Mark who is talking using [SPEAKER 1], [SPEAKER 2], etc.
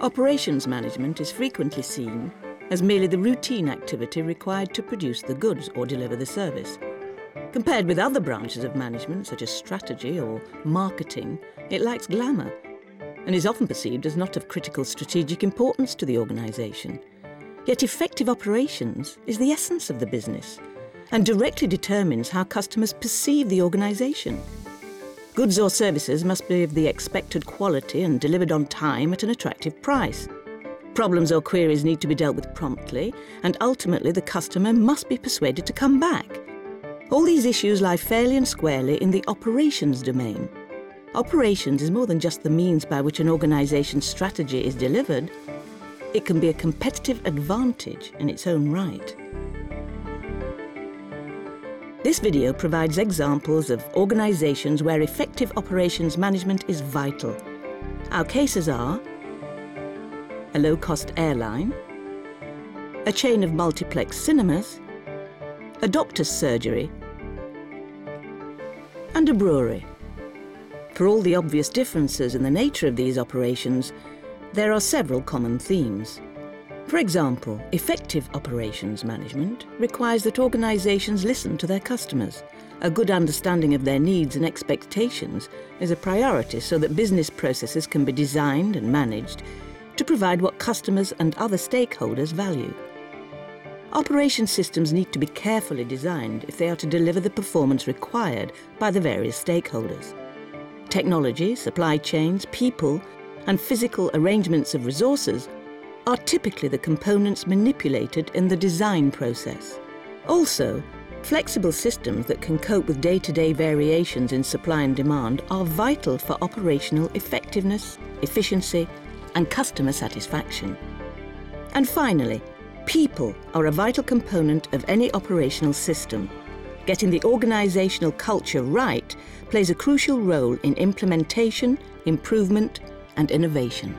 [SPEAKER 1] Operations management is frequently seen as merely the routine activity required to produce the goods or deliver the service. Compared with other branches of management, such as strategy or marketing, it lacks glamour and is often perceived as not of critical strategic importance to the organisation. Yet effective operations is the essence of the business and directly determines how customers perceive the organisation. Goods or services must be of the expected quality and delivered on time at an attractive price. Problems or queries need to be dealt with promptly, and ultimately the customer must be persuaded to come back. All these issues lie fairly and squarely in the operations domain. Operations is more than just the means by which an organisation's strategy is delivered. It can be a competitive advantage in its own right. This video provides examples of organisations where effective operations management is vital. Our cases are a low-cost airline, a chain of multiplex cinemas, a doctor's surgery, and a brewery. For all the obvious differences in the nature of these operations, there are several common themes. For example, effective operations management requires that organisations listen to their customers. A good understanding of their needs and expectations is a priority so that business processes can be designed and managed to provide what customers and other stakeholders value. Operation systems need to be carefully designed if they are to deliver the performance required by the various stakeholders. Technology, supply chains, people, and physical arrangements of resources are typically the components manipulated in the design process. Also, flexible systems that can cope with day-to-day variations in supply and demand are vital for operational effectiveness, efficiency and customer satisfaction. And finally, people are a vital component of any operational system. Getting the organisational culture right plays a crucial role in implementation, improvement and innovation.